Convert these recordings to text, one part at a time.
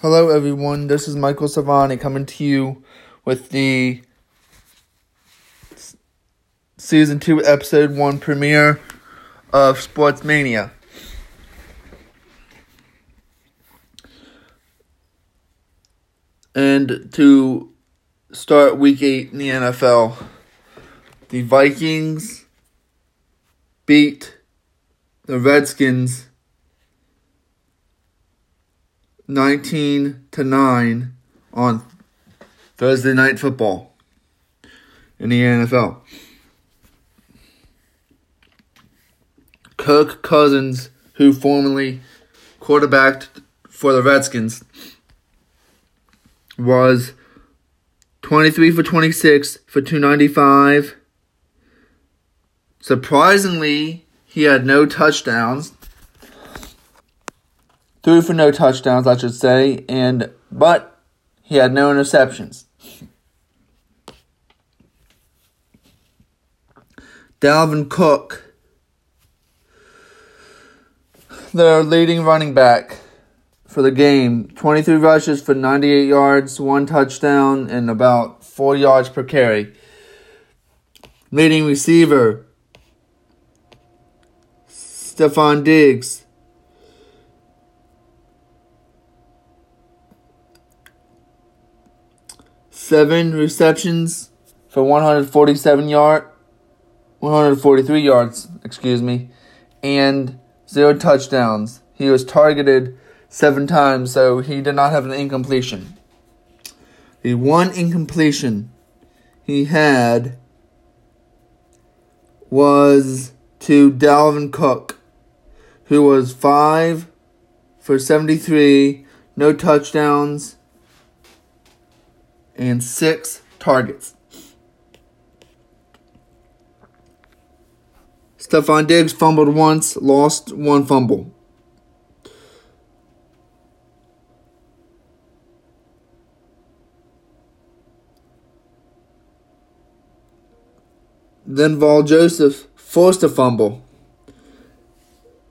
Hello, everyone. This is Michael Savani coming to you with the season two, episode one premiere of Sports Mania. And to start week eight in the NFL, the Vikings beat the Redskins 19 to 9 on Thursday night football in the NFL. Kirk Cousins, who formerly quarterbacked for the Redskins, was 23 for 26 for 295. Surprisingly, he had no touchdowns. Threw for no touchdowns, I should say, and but he had no interceptions. Dalvin Cook, their leading running back for the game, 23 rushes for 98 yards, one touchdown, and about 4 yards per carry. Leading receiver, Stefon Diggs. Seven receptions for 147 yard, 143 yards, excuse me, and zero touchdowns. He was targeted seven times, so he did not have an incompletion. The one incompletion he had was to Dalvin Cook, who was five for 73, no touchdowns, and six targets. Stefon Diggs fumbled once, lost one fumble. Then Vol Joseph forced a fumble.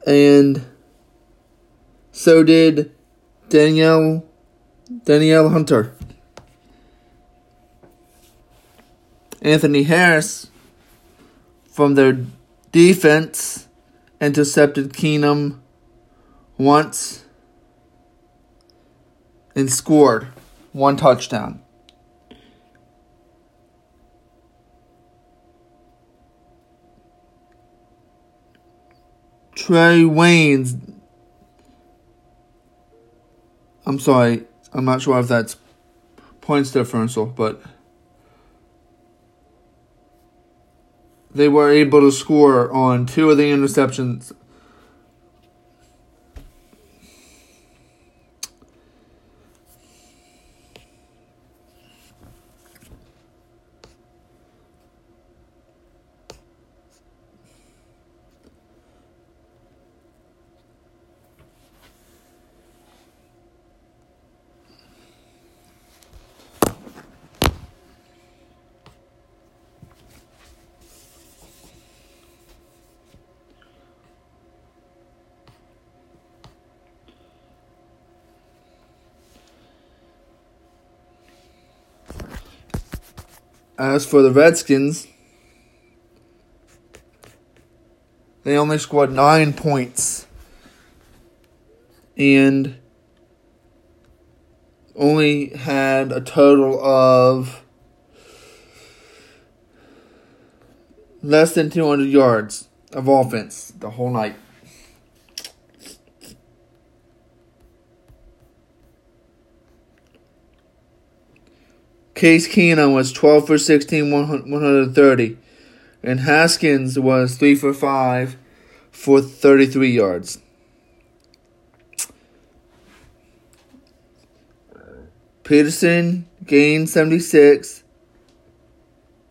And so did Danielle Danielle Hunter. Anthony Harris from their defense intercepted Keenum once and scored one touchdown. Trae Waynes. I'm sorry, I'm not sure if that's points differential, but they were able to score on two of the interceptions As for the Redskins, they only scored nine points and only had a total of less than 200 yards of offense the whole night. Case Keenum was 12 for 16, 130. And Haskins was 3 for 5 for 33 yards. Peterson gained 76.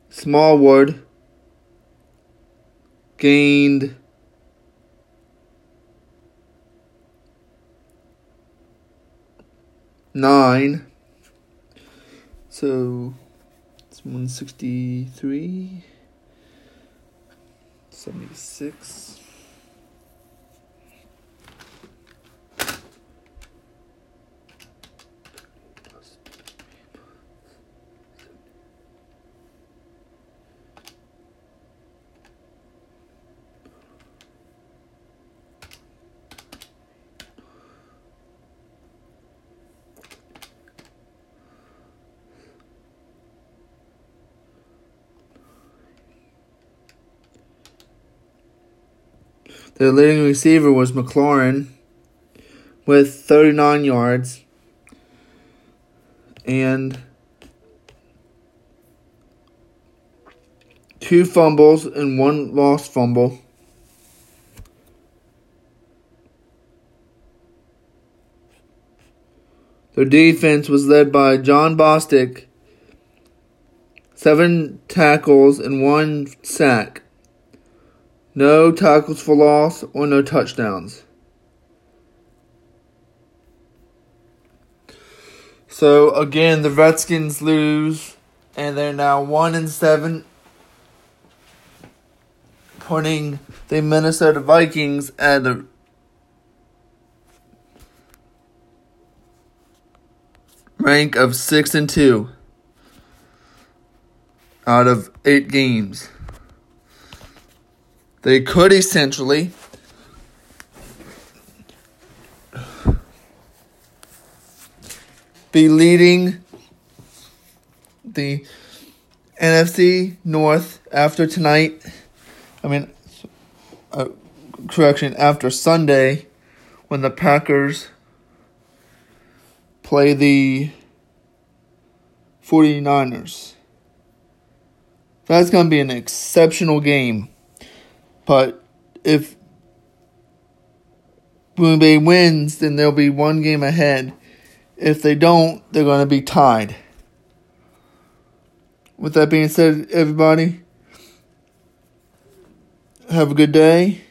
Smallwood gained nine. So it's 163, 76. Their leading receiver was McLaurin with 39 yards. And two fumbles and one lost fumble. Their defense was led by Jon Bostic, seven tackles and one sack. No tackles for loss or no touchdowns. So again, the Redskins lose, and they're now one and seven, putting the Minnesota Vikings at a rank of six and two out of eight games. They could essentially be leading the NFC North after tonight. I mean, uh, correction, after Sunday when the Packers play the 49ers. That's going to be an exceptional game. But if Green Bay wins, then they'll be one game ahead. If they don't, they're going to be tied. With that being said, everybody, have a good day.